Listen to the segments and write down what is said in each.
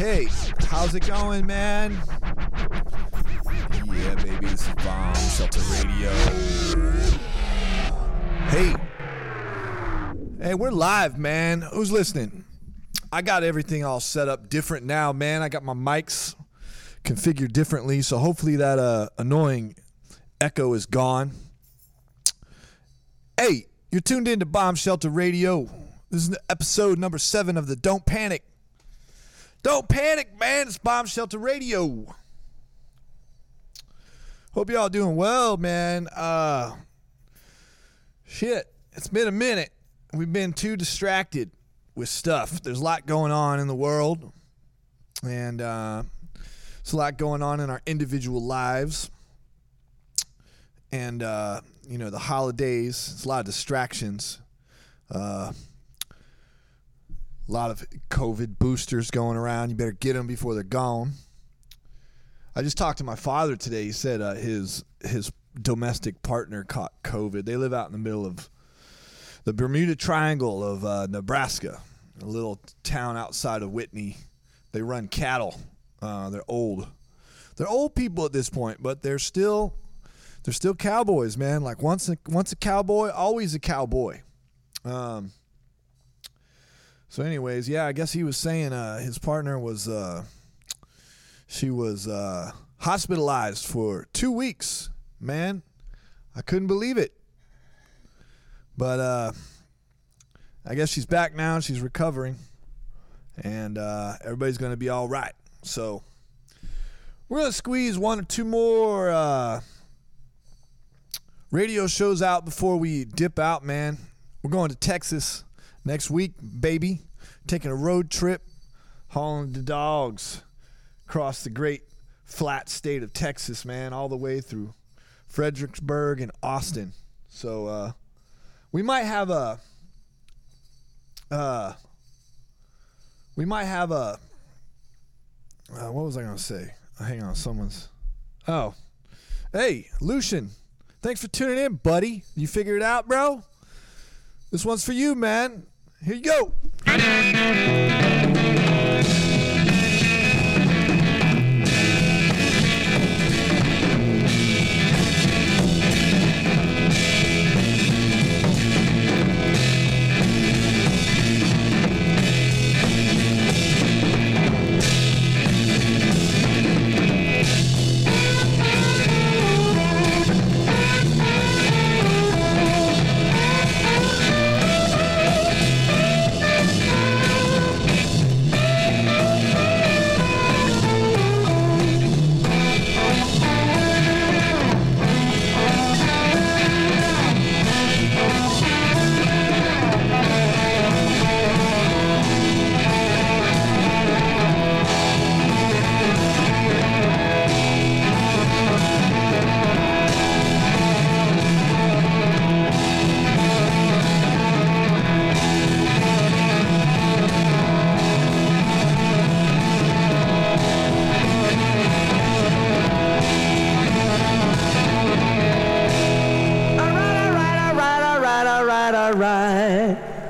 Hey, how's it going, man? Yeah, baby, this is Bomb Shelter Radio. Hey, hey, we're live, man. Who's listening? I got everything all set up different now, man. I got my mics configured differently, so hopefully that uh, annoying echo is gone. Hey, you're tuned in to Bomb Shelter Radio. This is episode number seven of the Don't Panic. Don't panic, man. It's Bomb Shelter Radio. Hope y'all doing well, man. Uh, shit, it's been a minute. We've been too distracted with stuff. There's a lot going on in the world, and uh, there's a lot going on in our individual lives. And uh, you know, the holidays. It's a lot of distractions. Uh, a lot of COVID boosters going around. You better get them before they're gone. I just talked to my father today. He said uh, his his domestic partner caught COVID. They live out in the middle of the Bermuda Triangle of uh, Nebraska, a little town outside of Whitney. They run cattle. Uh, they're old. They're old people at this point, but they're still they're still cowboys, man. Like once a, once a cowboy, always a cowboy. Um, so, anyways, yeah, I guess he was saying uh, his partner was uh, she was uh, hospitalized for two weeks. Man, I couldn't believe it. But uh, I guess she's back now. She's recovering, and uh, everybody's gonna be all right. So we're gonna squeeze one or two more uh, radio shows out before we dip out, man. We're going to Texas next week, baby. Taking a road trip, hauling the dogs across the great flat state of Texas, man, all the way through Fredericksburg and Austin. So uh, we might have a uh, we might have a uh, what was I gonna say? Hang on, someone's oh hey Lucian, thanks for tuning in, buddy. You figured it out, bro? This one's for you, man. Here you go.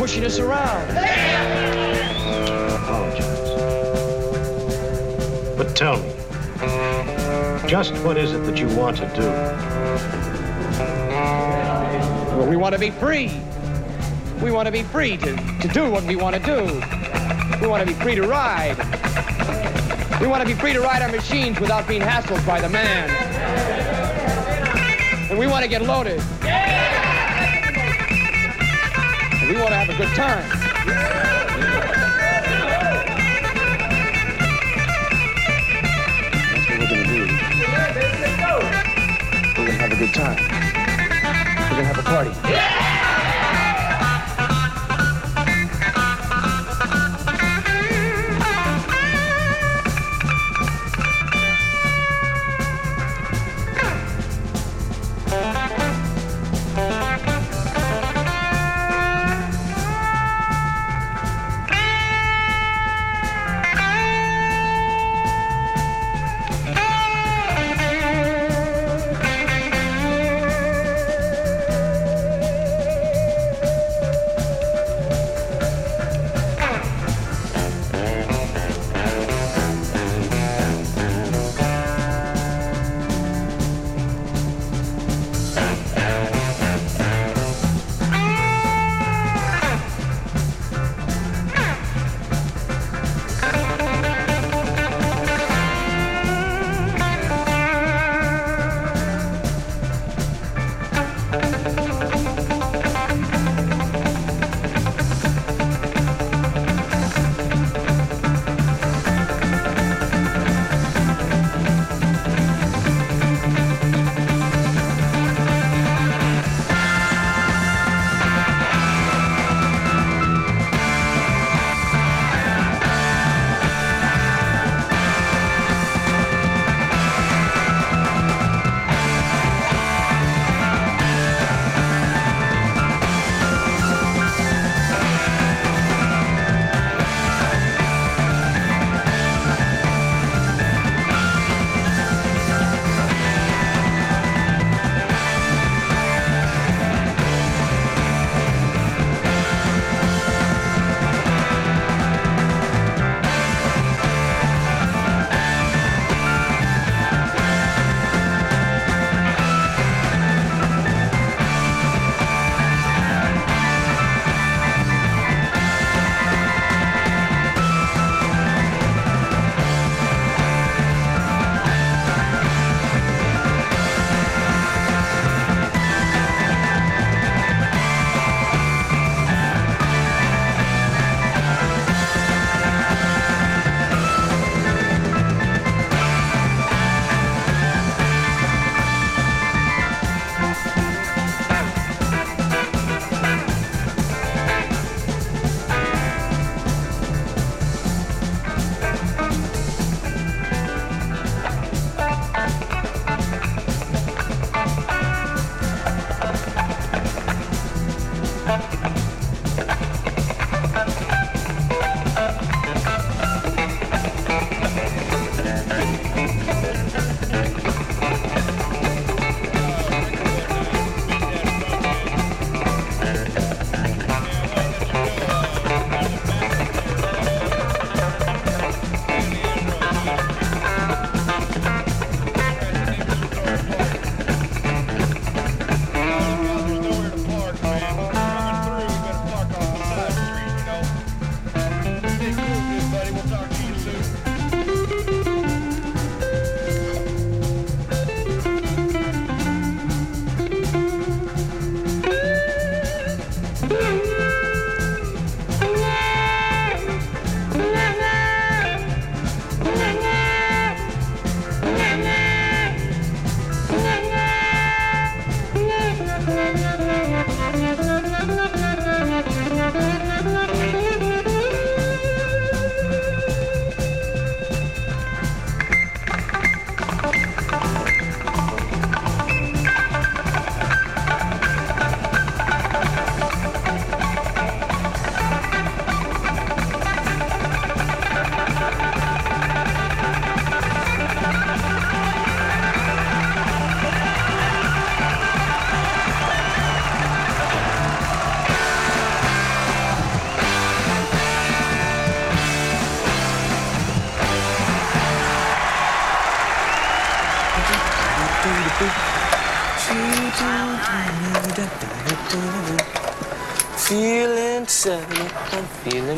Pushing us around. apologize. But tell me, just what is it that you want to do? Well, we want to be free. We want to be free to, to do what we want to do. We want to be free to ride. We want to be free to ride our machines without being hassled by the man. And we want to get loaded. We want to have a good time. That's what we're going to do. We're going to have a good time. We're going to have a party.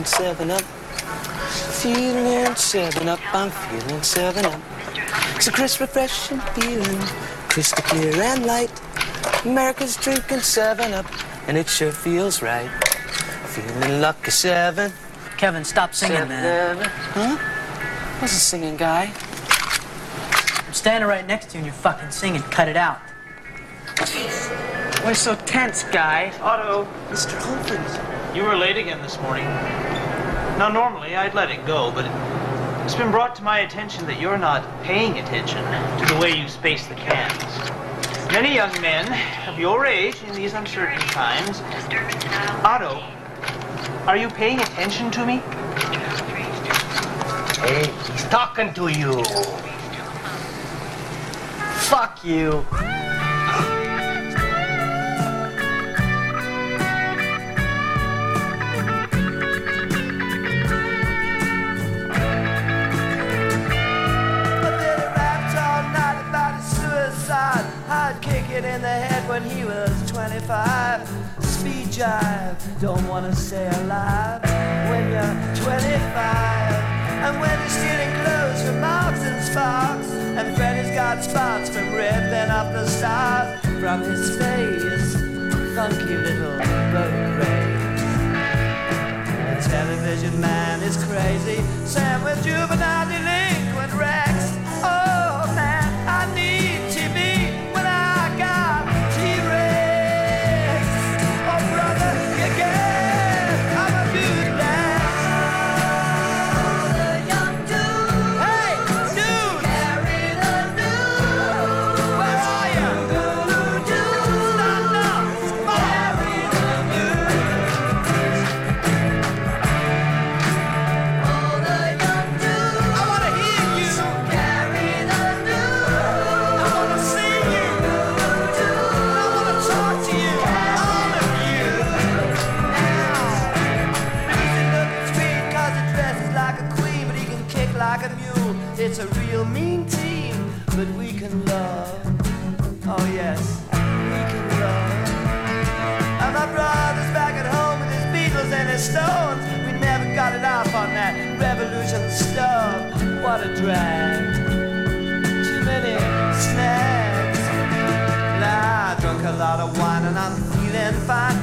Feeling seven up. Feeling seven up, I'm feeling seven up. It's a crisp, refreshing feeling, crystal clear and light. America's drinking seven up, and it sure feels right. Feeling lucky seven. Kevin, stop singing, man. seven. Huh? What's a singing guy? I'm standing right next to you and you're fucking singing. Cut it out. Jeez. Why so tense, guy? Otto, Mr. Holford. you were late again this morning. Now, normally I'd let it go, but it's been brought to my attention that you're not paying attention to the way you space the cans. Many young men of your age in these uncertain times. Otto, are you paying attention to me? Hey, he's talking to you. Fuck you. Jive, don't wanna stay alive when you're 25. And when you're stealing clothes from Marks and Sparks, and Freddy's got spots from ripping up the stars from his face. Funky little boat race. The television man is crazy. Sam with juvenile fine.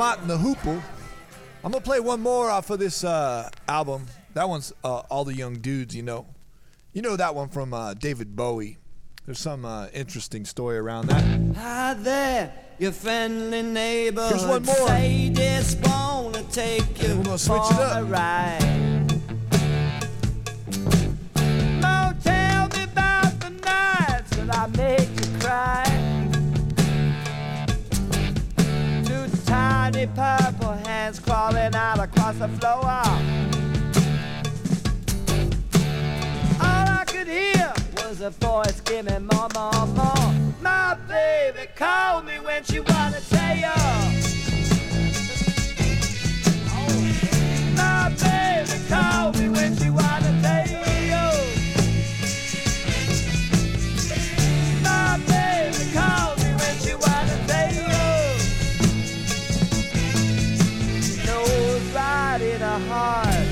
That's Mott the Hoople. I'm gonna play one more off of this uh, album. That one's uh, all the young dudes, you know. You know that one from uh, David Bowie. There's some uh, interesting story around that. Hi there, your friendly neighbor. Here's one more. Sadie's wanna take you we're gonna switch it up. a ride. Oh, tell me about the nights that I made you cry. see purple hands crawling out across the floor. All I could hear was a voice screaming, more, more, more. My baby called me when she wanted to tell you. My baby called me when she wanted to tell you. Right in her heart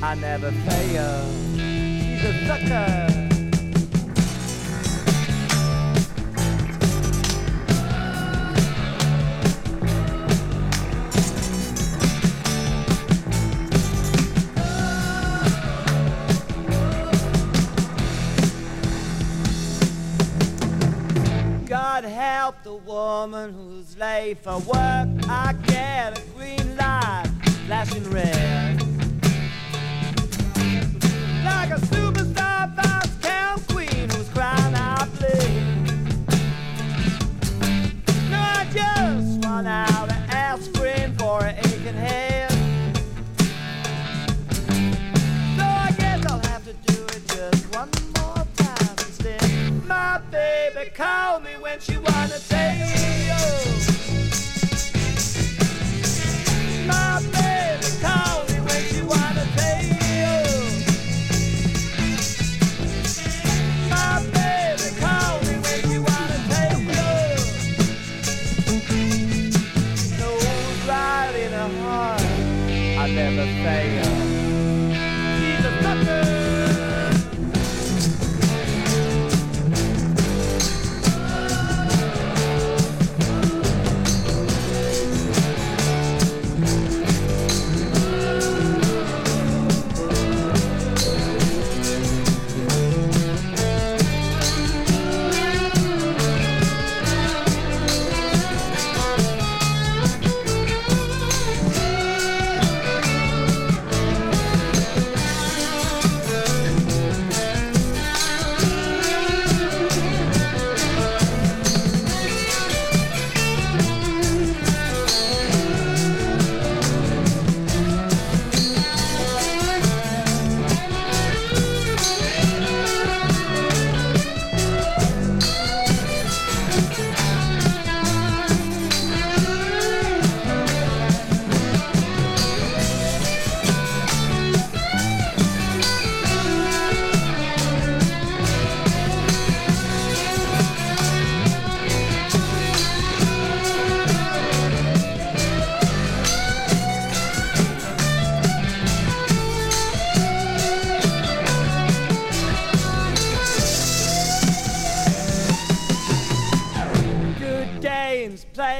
I never fail. She's a sucker. God help the woman who's late for work. I get a green light flashing red. Like a superstar Viscount queen who's crying out bleed. No, I just run out of aspirin for an aching head. So I guess I'll have to do it just one more time instead. My baby called me when she wanna take. My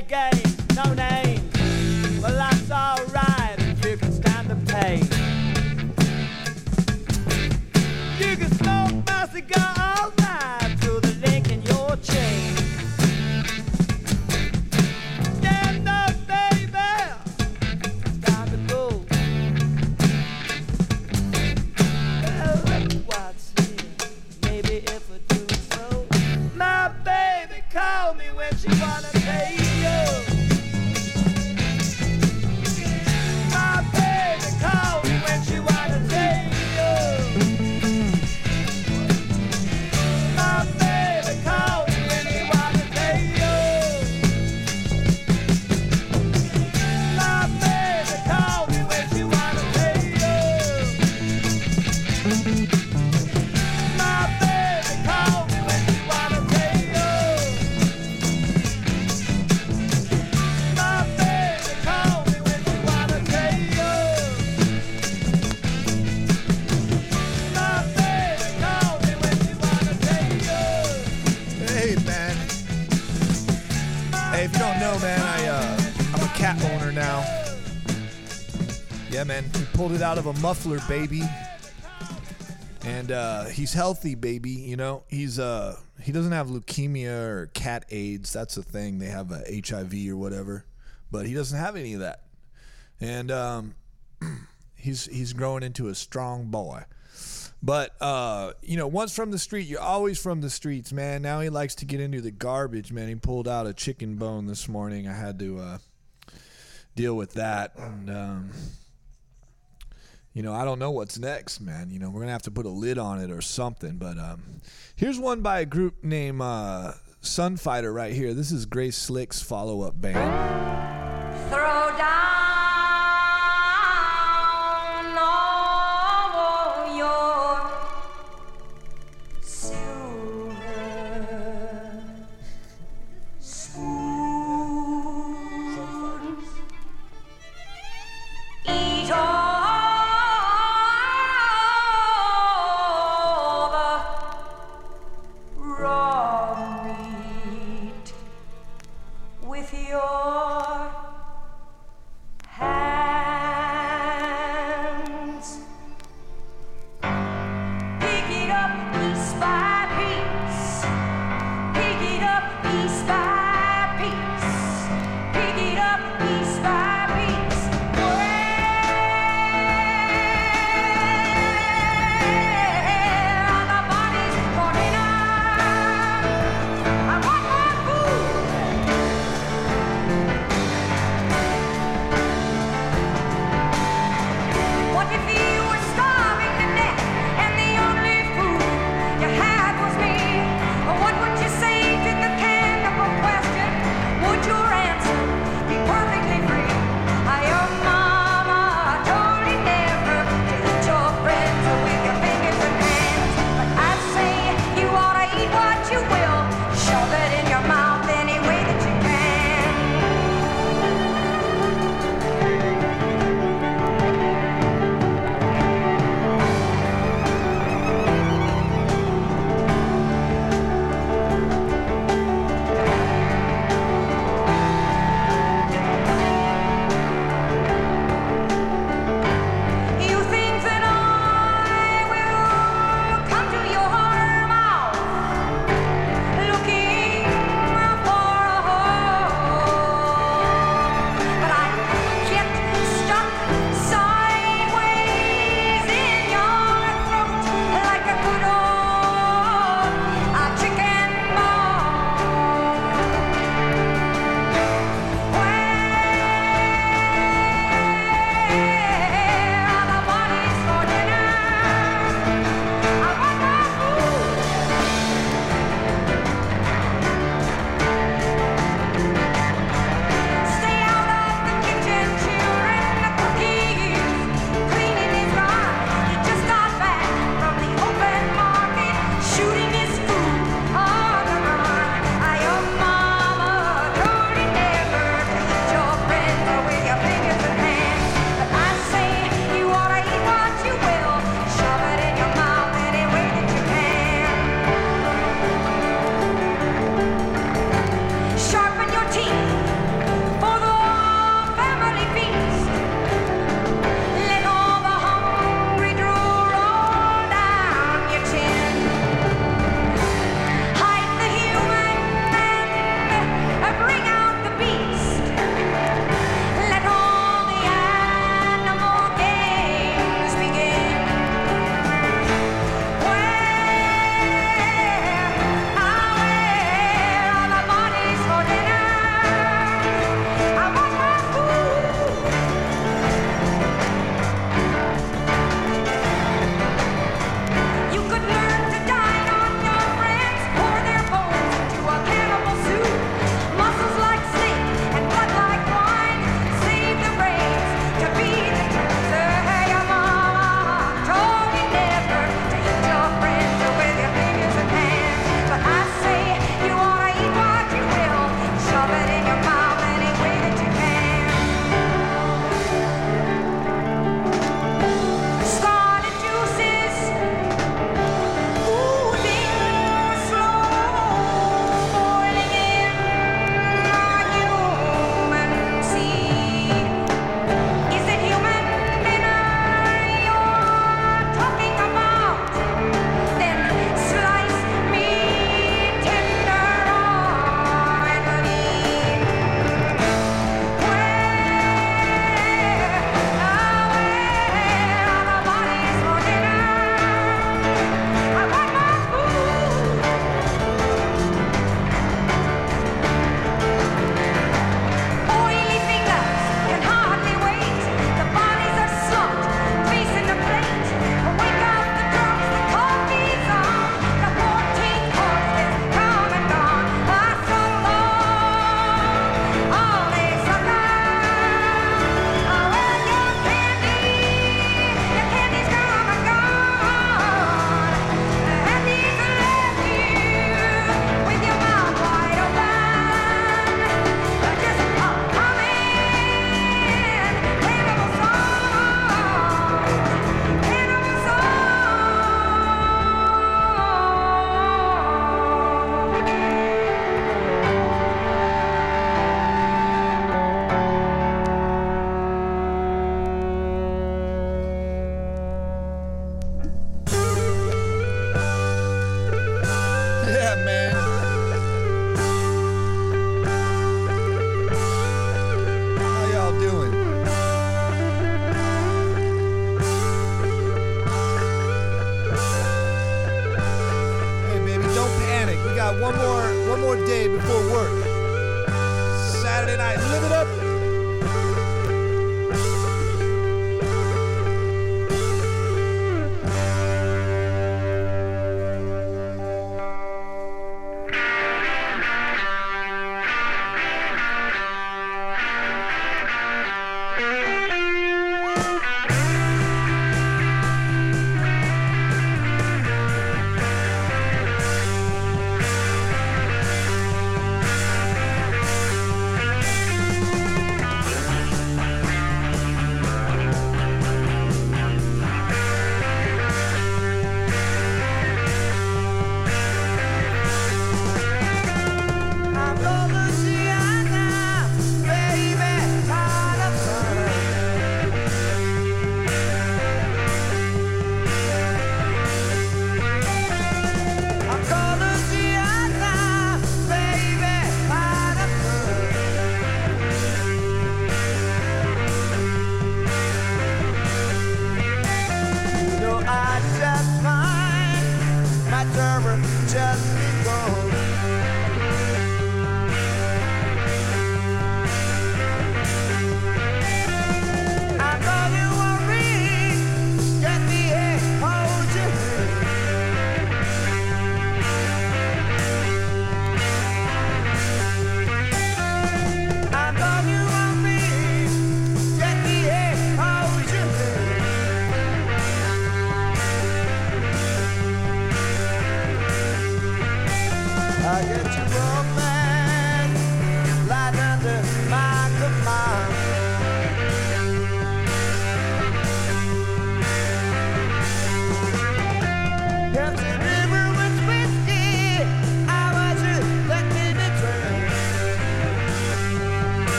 games, play out of a muffler, baby. And uh, he's healthy, baby. You know, he's uh, he doesn't have leukemia or cat AIDS. That's a thing. They have a HIV or whatever, but he doesn't have any of that. And um, he's he's growing into a strong boy. But uh, you know, once from the street, you're always from the streets, man. Now he likes to get into the garbage, man. He pulled out a chicken bone this morning. I had to uh, deal with that, and um, you know, I don't know what's next, man. You know, we're gonna have to put a lid on it or something. But um, here's one by a group named uh, Sunfighter right here. This is Grace Slick's follow-up band. Throw down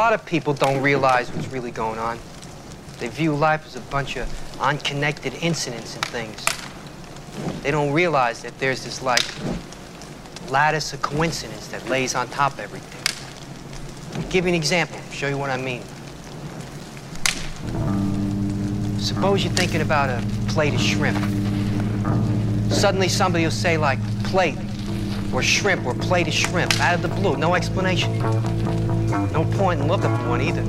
lot of people don't realize what's really going on. They view life as a bunch of unconnected incidents and things. They don't realize that there's this like lattice of coincidence that lays on top of everything. I'll give you an example, show you what I mean. Suppose you're thinking about a plate of shrimp. Suddenly somebody will say like plate or shrimp or plate of shrimp out of the blue, no explanation. No point in looking for one either.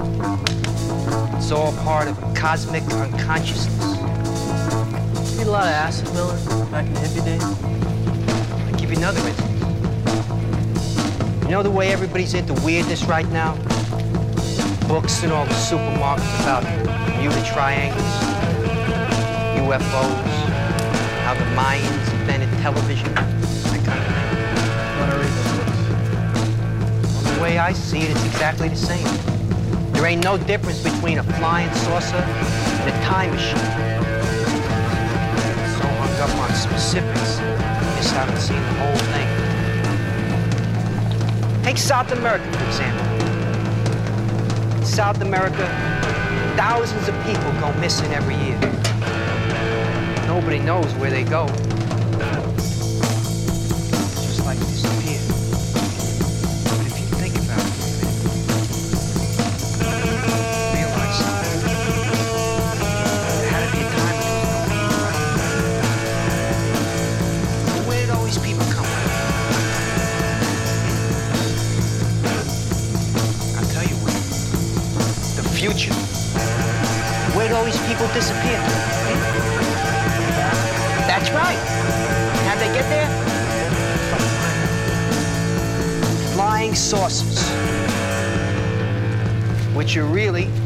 It's all part of a cosmic unconsciousness. You eat a lot of acid, Miller, back in the hippie days? I'll give you another instance. You know the way everybody's into weirdness right now? Books in all the supermarkets about Bermuda triangles, UFOs, how the Mayans invented television, the way I see it, it's exactly the same. There ain't no difference between a flying saucer and a time machine. So hung up on specifics, you just haven't seen the whole thing. Take South America, for example. In South America, thousands of people go missing every year. Nobody knows where they go. Are really.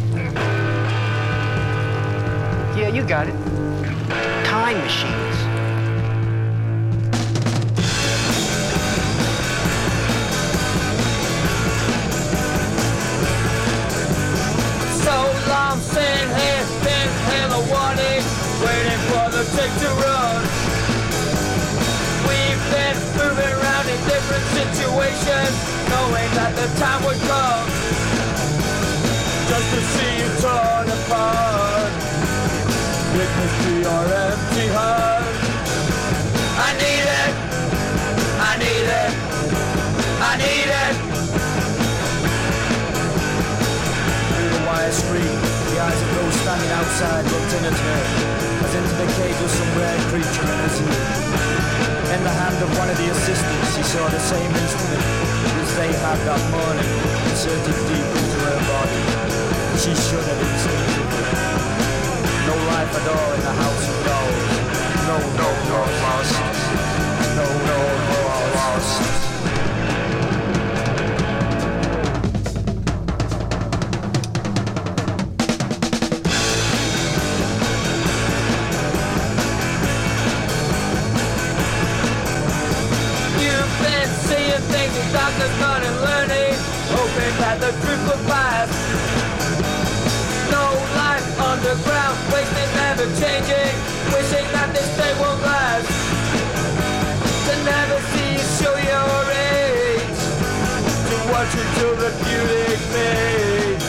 To you till the beauty fades.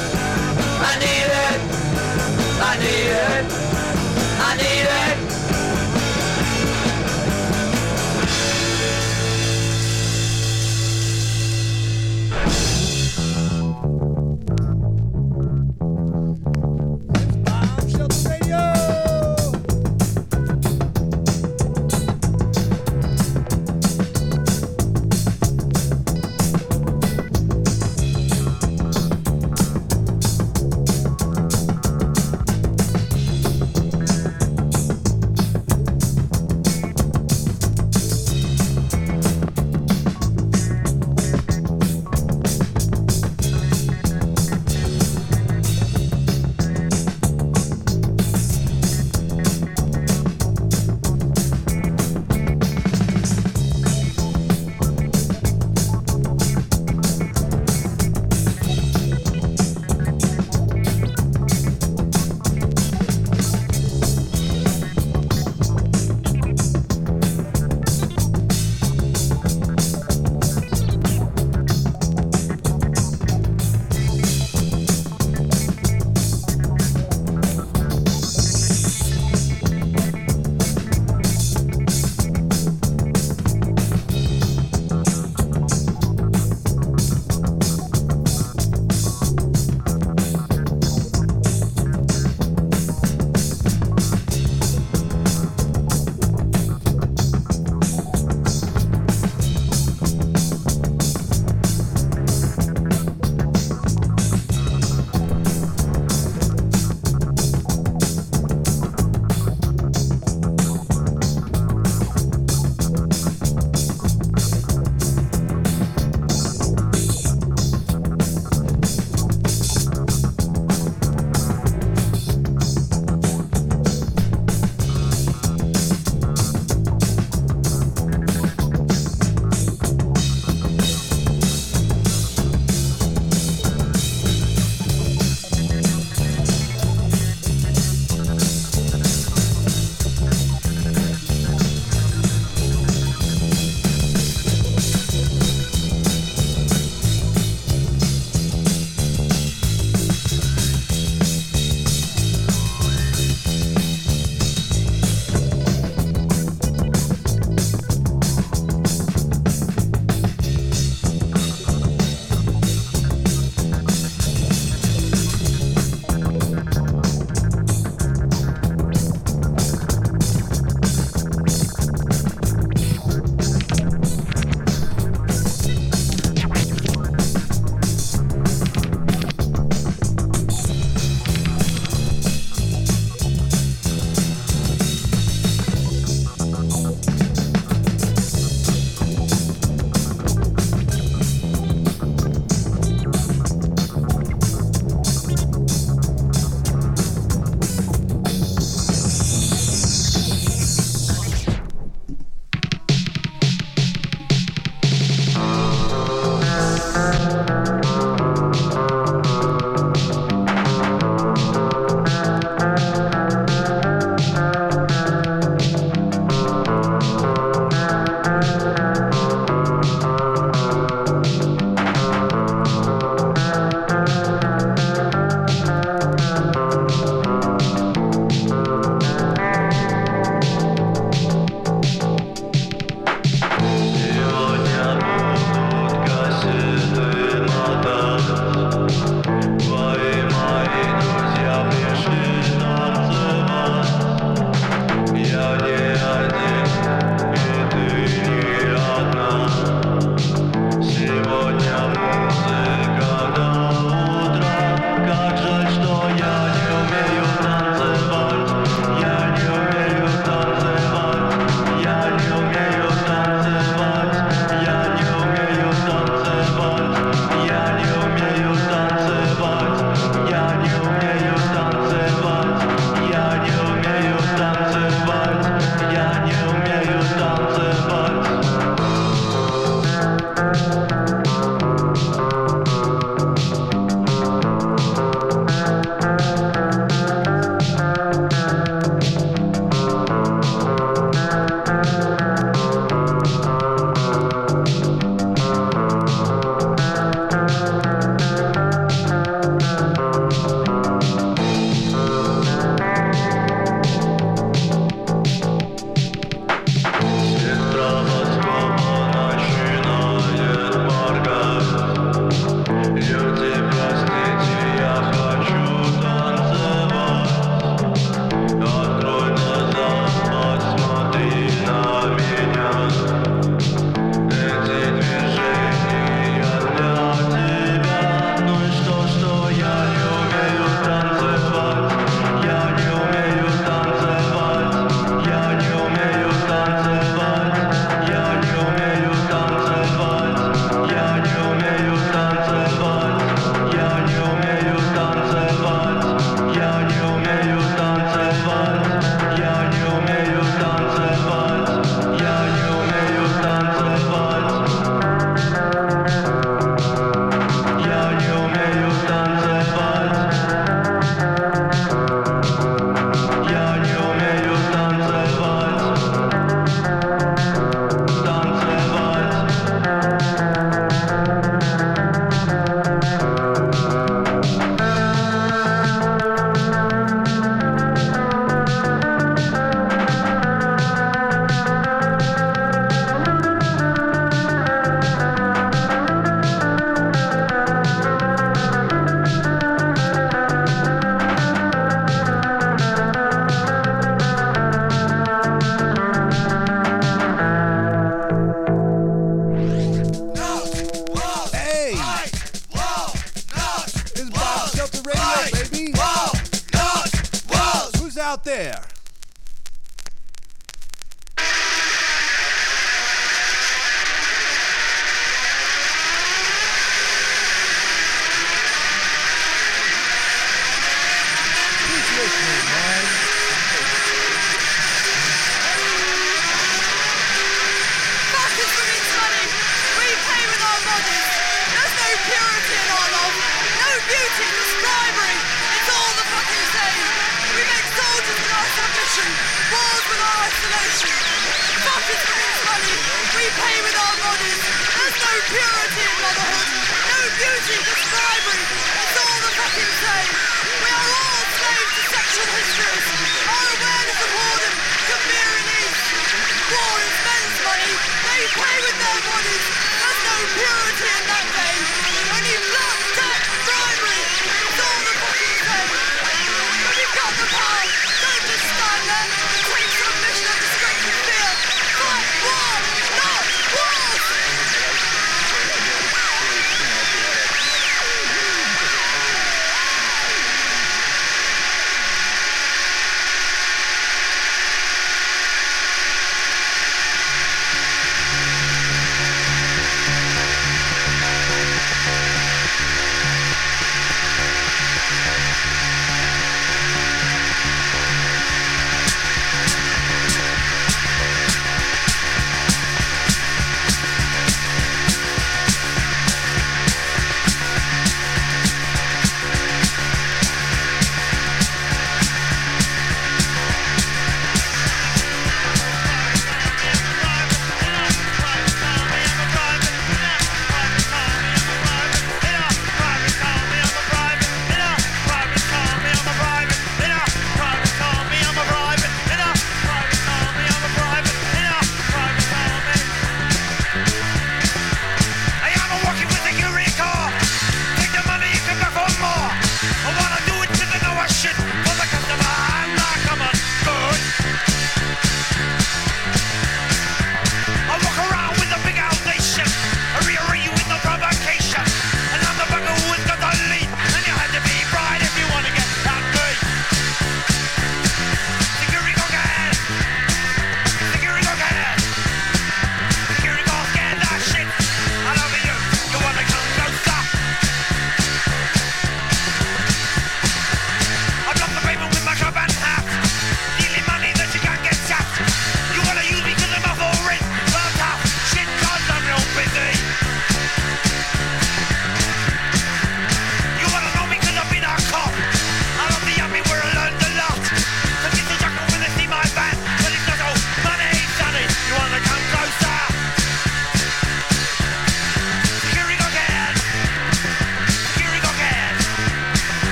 I need it, I need it,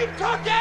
Keep talking!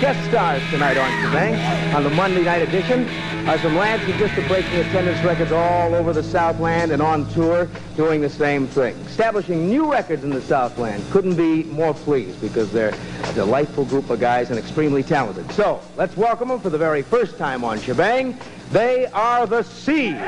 Guest stars tonight on Shebang on the Monday night edition are some lads who just are breaking attendance records all over the Southland and on tour doing the same thing. Establishing new records in the Southland. Couldn't be more pleased because they're a delightful group of guys and extremely talented. So, let's welcome them for the very first time on Shebang. They are the Seeds.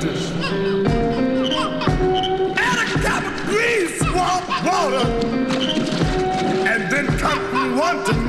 Dish. Add a cup of green swamp water. And then from one to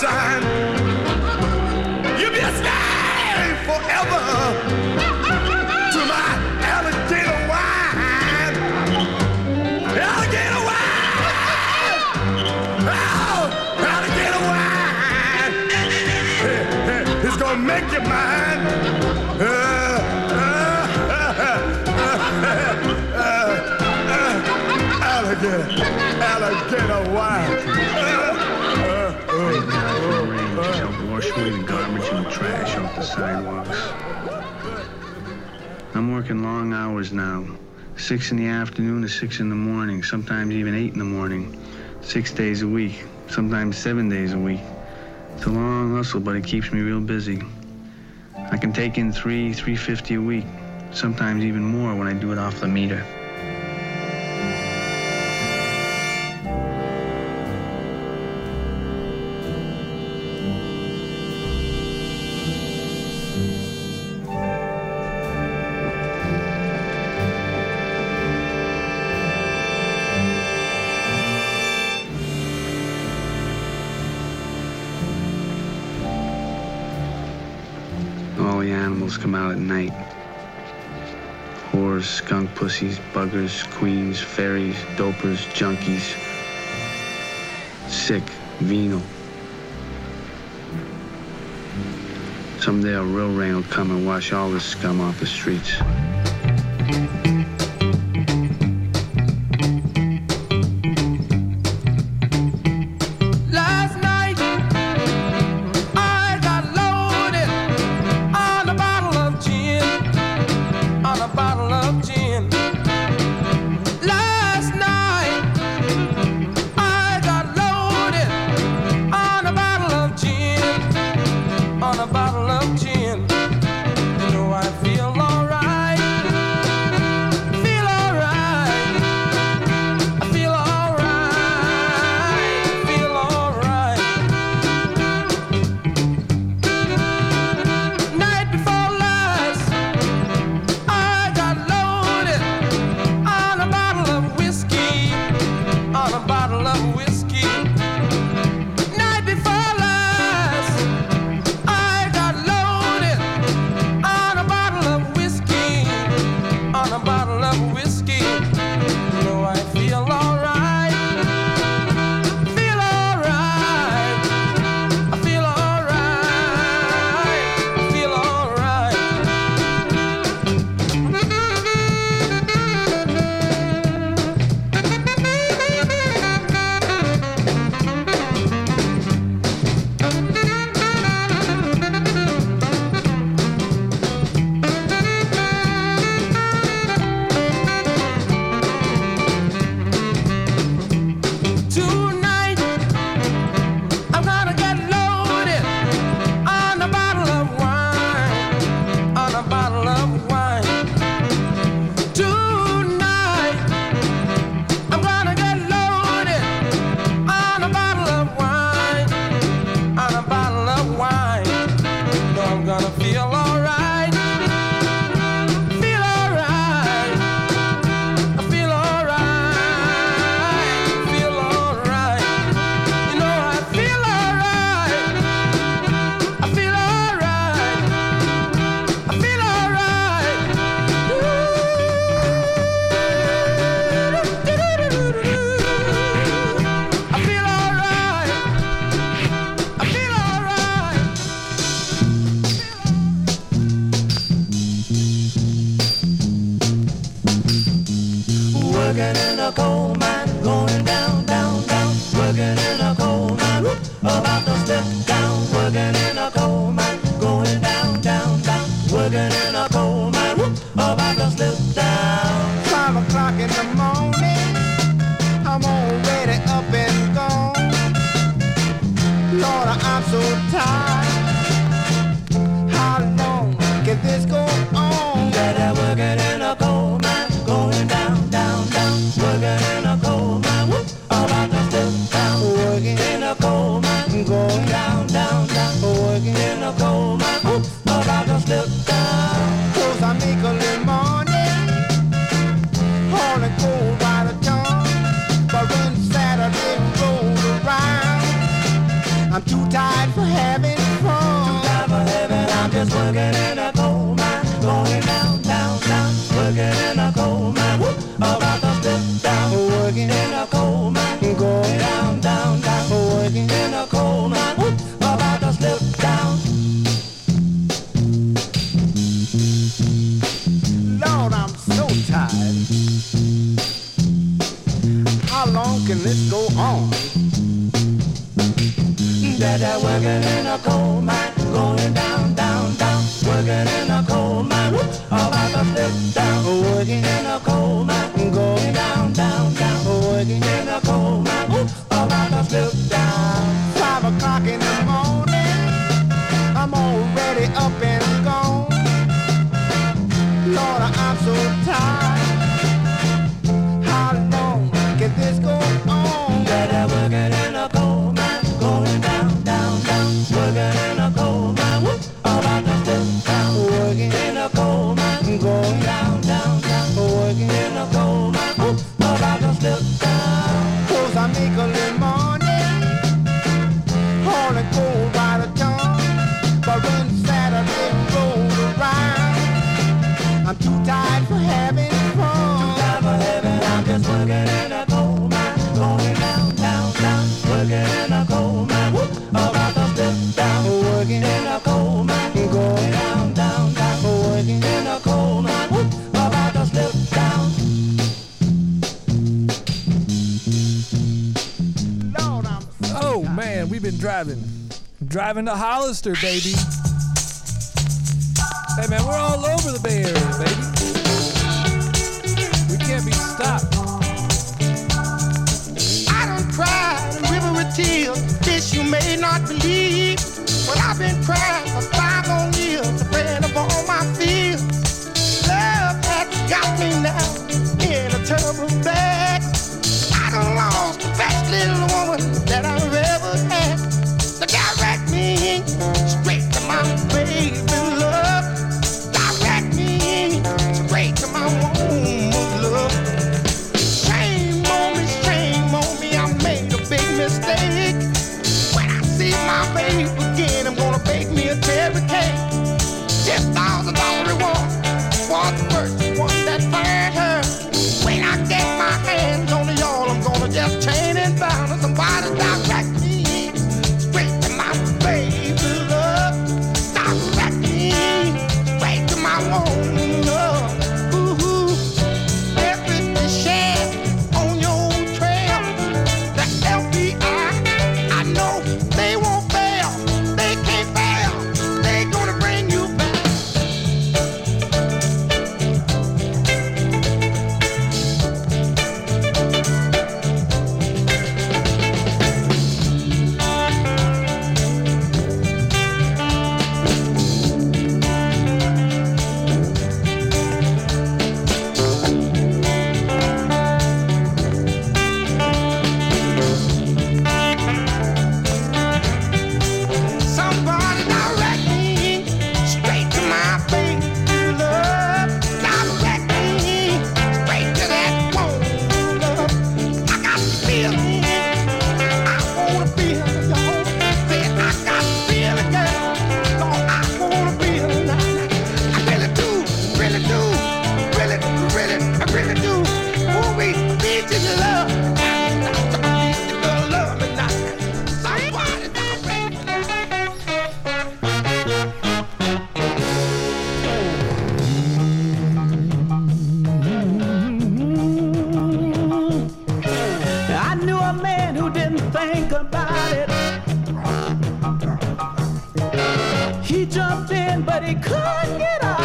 gonna. You'll be a slave forever to my alligator wine. Alligator wine! Oh, alligator wine! It's gonna make you mine. Alligator, alligator wine. Trash off the sidewalks. I'm working long hours now. Six in the afternoon to six in the morning, sometimes even eight in the morning. Six days a week, sometimes seven days a week. It's a long hustle, but it keeps me real busy. I can take in three, three fifty a week, sometimes even more when I do it off the meter. Come out at night. Whores, skunk pussies, buggers, queens, fairies, dopers, junkies. Sick, venal. Someday a real rain will come and wash all this scum off the streets. driving to Hollister, baby. Hey man, we're all over the Bay Area. he couldn't get out.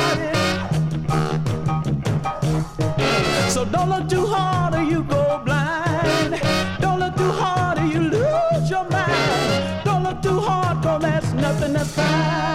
So don't look too hard or you go blind. Don't look too hard or you lose your mind. Don't look too hard, cause that's nothing to find.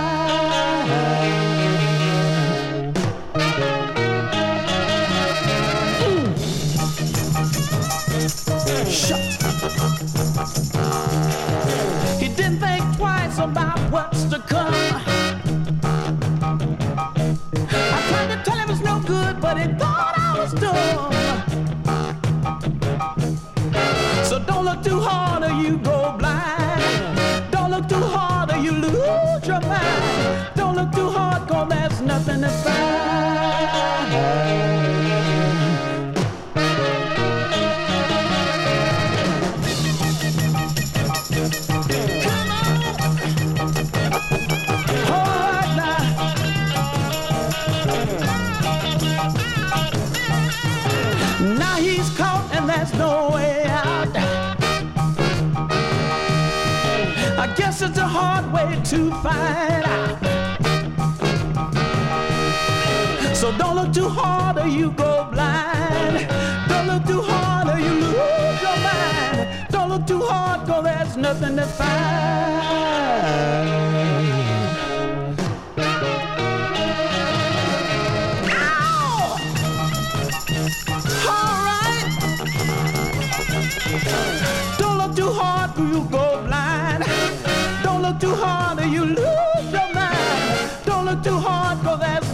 So don't look too hard or you go blind. Don't look too hard or you lose your mind. Don't look too hard, cause there's nothing to find.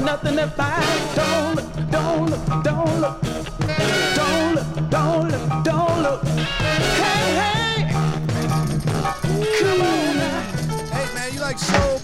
nothing to fight. Don't look, don't look, don't look. Don't look, don't look, don't look. Hey, hey. Come on now. Hey, man, you like soul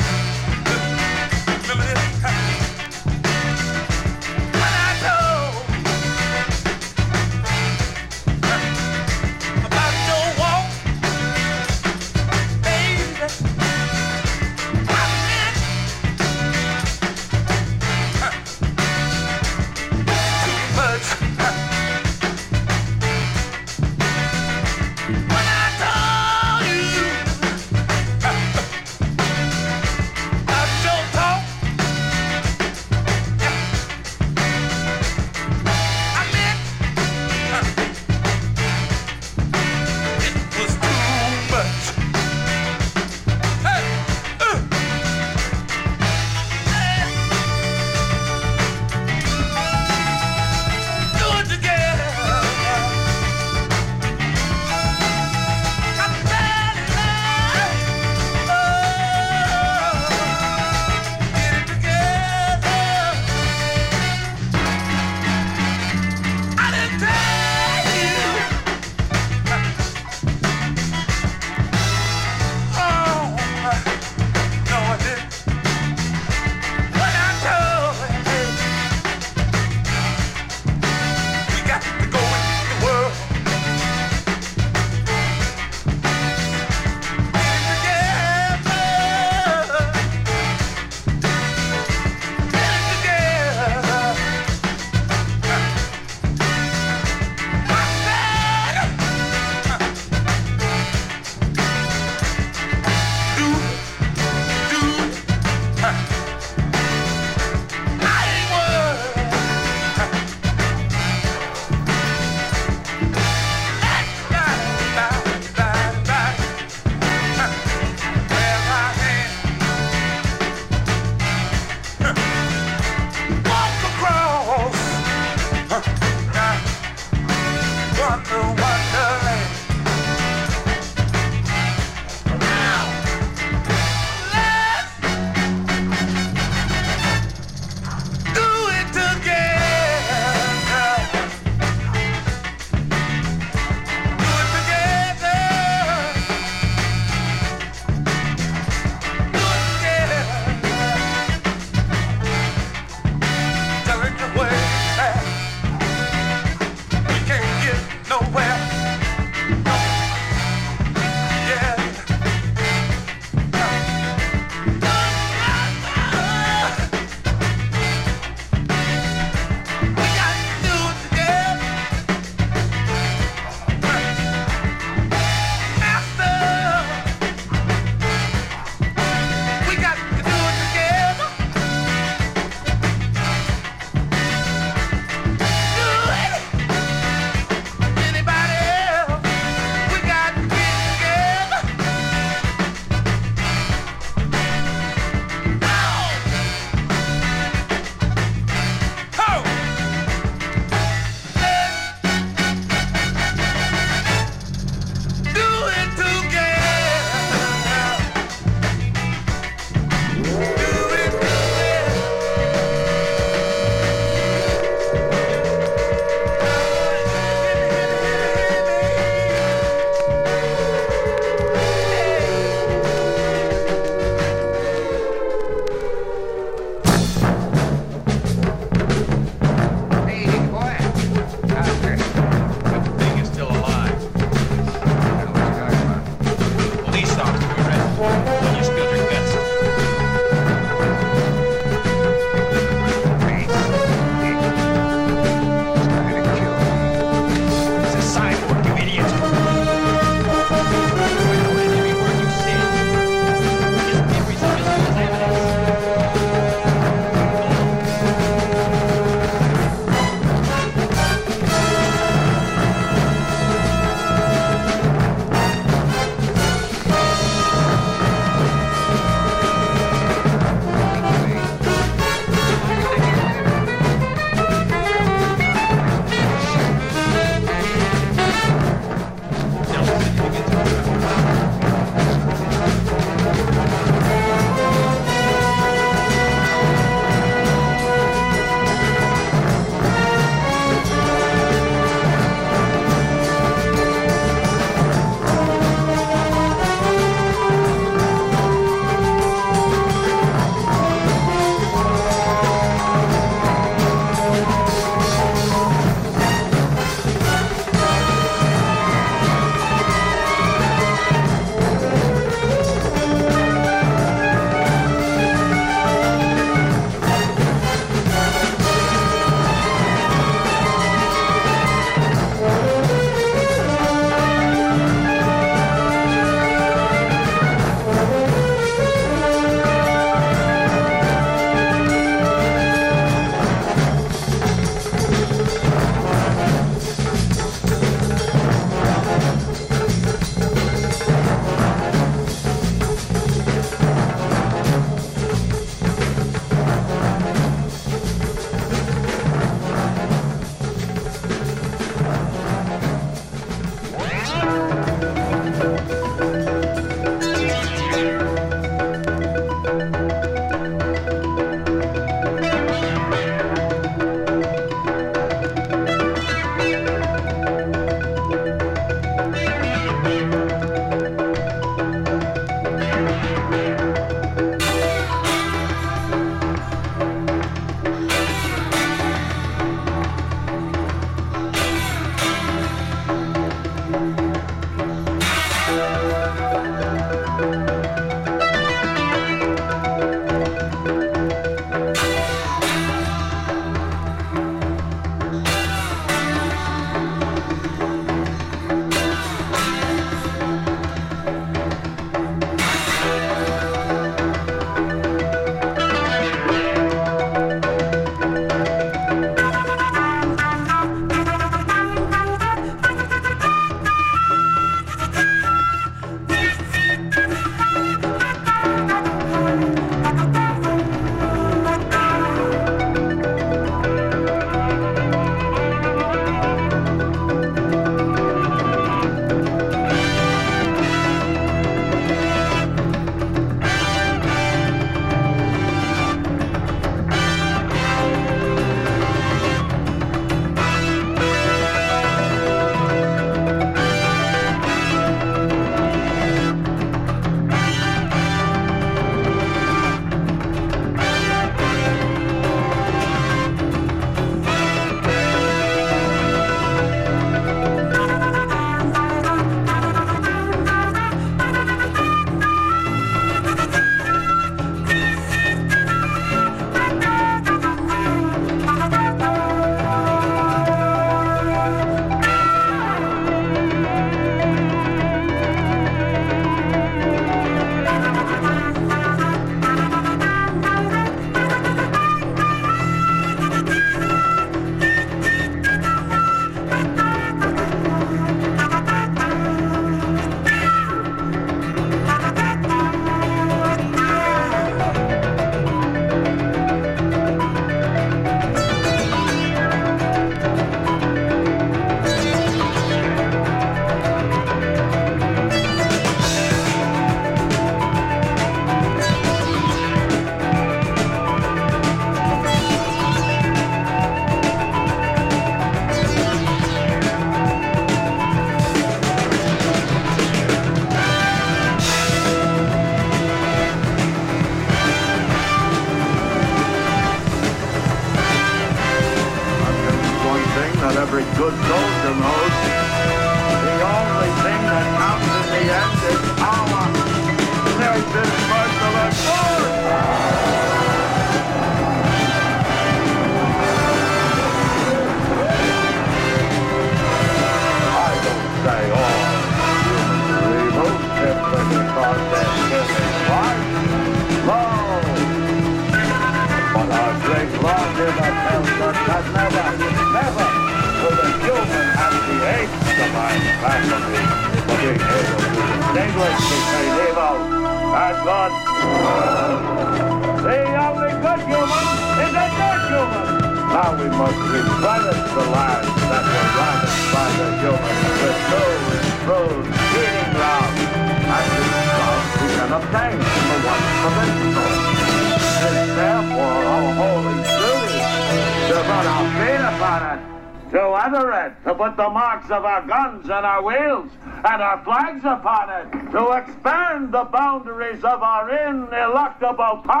power,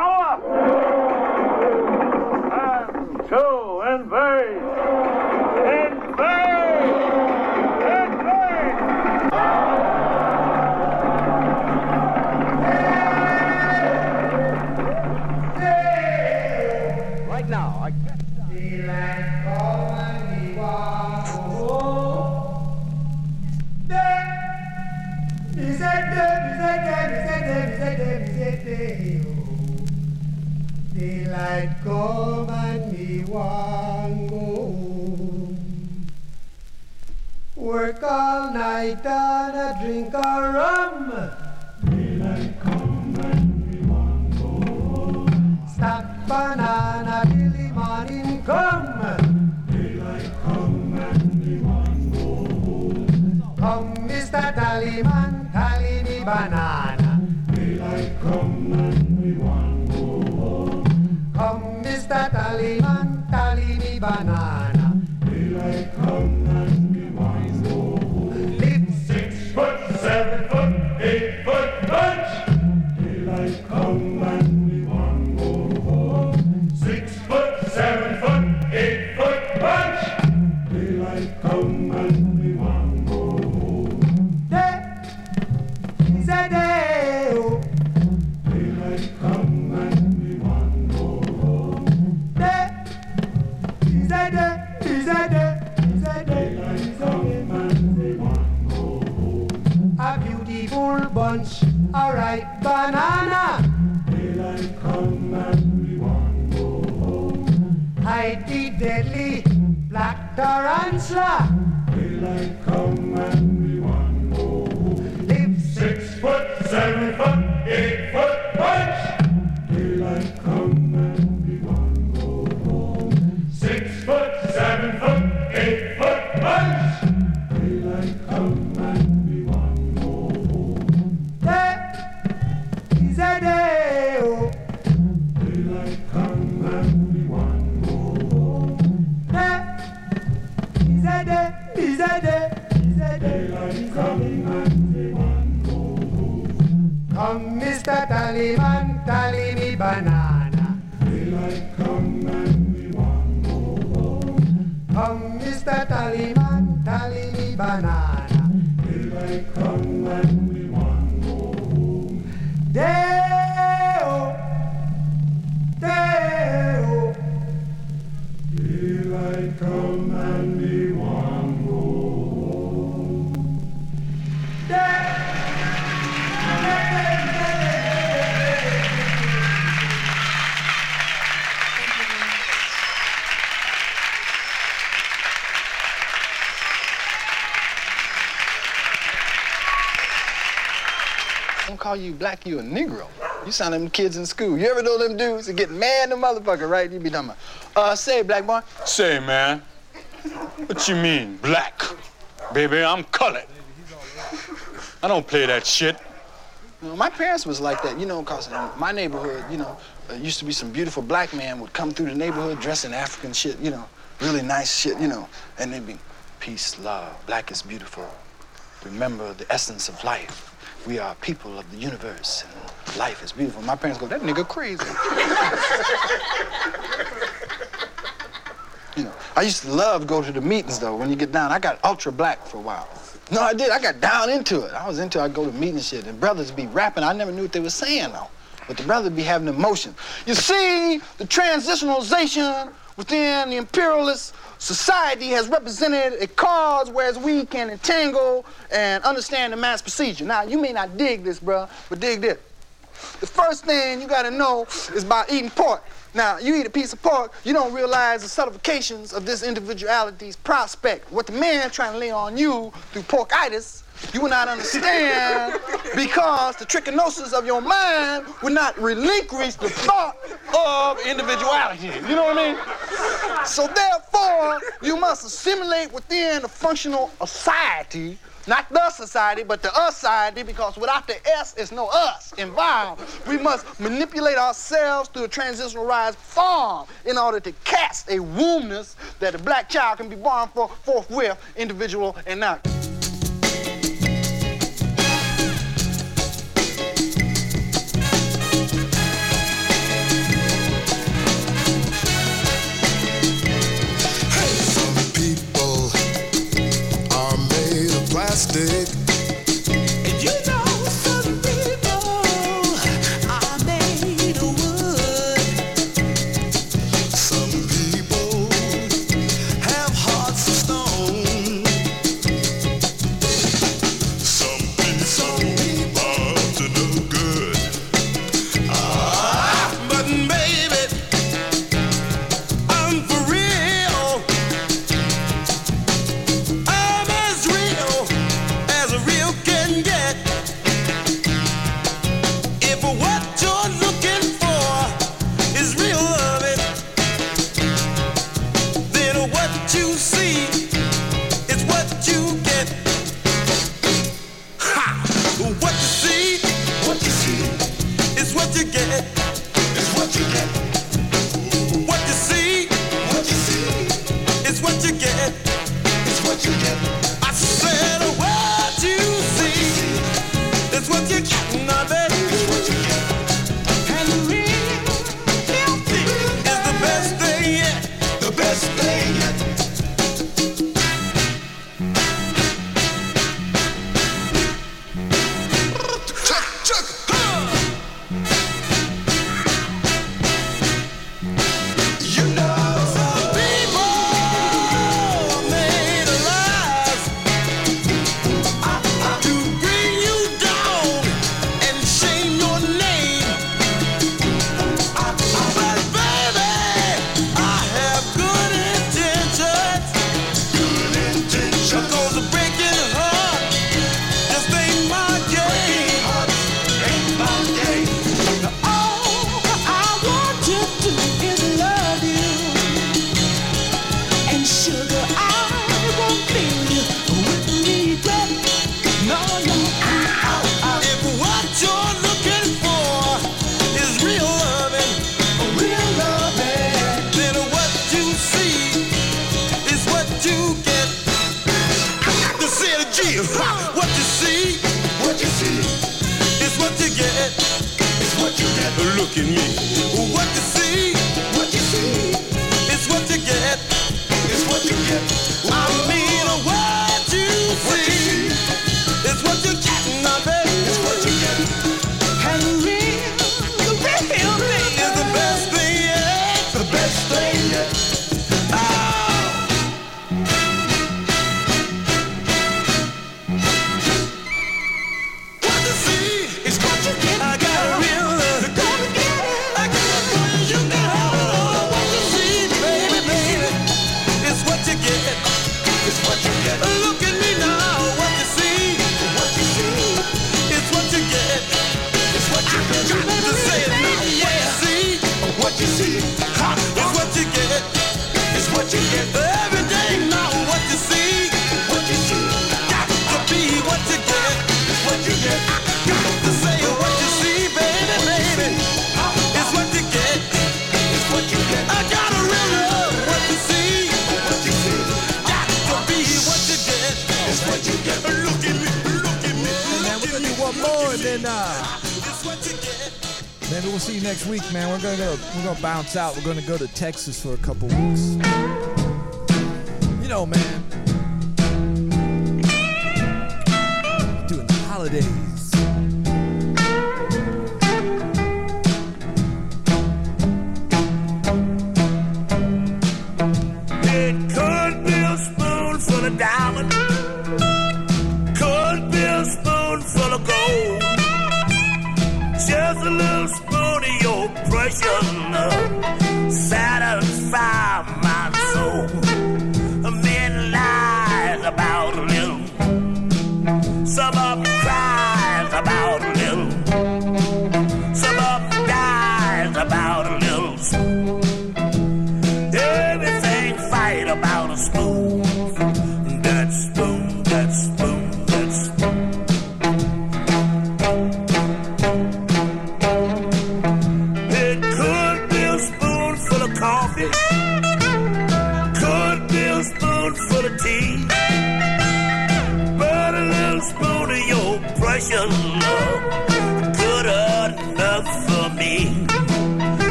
Work all night and a drink a rum. Daylight come and me want go home. Stack banana till the morning come. Daylight come and me want go home. Come, Mr. Tallyman, tally me banana. Black, you a Negro. You sound them kids in school. You ever know them dudes that get mad the motherfucker, right? You be about, uh, say, black boy. Say, man, what you mean, black? Baby, I'm colored. I don't play that shit. You know, my parents was like that, you know, cause in my neighborhood, you know, uh, used to be some beautiful black man would come through the neighborhood dressed in African shit, you know, really nice shit, you know, and they'd be peace, love, black is beautiful. Remember the essence of life. We are people of the universe, and life is beautiful. My parents go, that nigga crazy. you know, I used to love go to the meetings though. When you get down, I got ultra black for a while. No, I did. I got down into it. I was into. it. I go to meetings shit, and brothers be rapping. I never knew what they were saying though, but the brothers be having emotion. You see, the transitionalization within the imperialist Society has represented a cause whereas we can entangle and understand the mass procedure. Now, you may not dig this, bro, but dig this. The first thing you gotta know is about eating pork. Now, you eat a piece of pork, you don't realize the subtlefications of this individuality's prospect. What the man trying to lay on you through porkitis you will not understand because the trichinosis of your mind will not relinquish the thought of individuality. You know what I mean? So therefore, you must assimilate within a functional society not the society, but the us society, because without the S, it's no us involved. We must manipulate ourselves through a transitionalized form in order to cast a wombness that a black child can be born for forthwith, individual and not. plastic. to go to Texas for a couple weeks.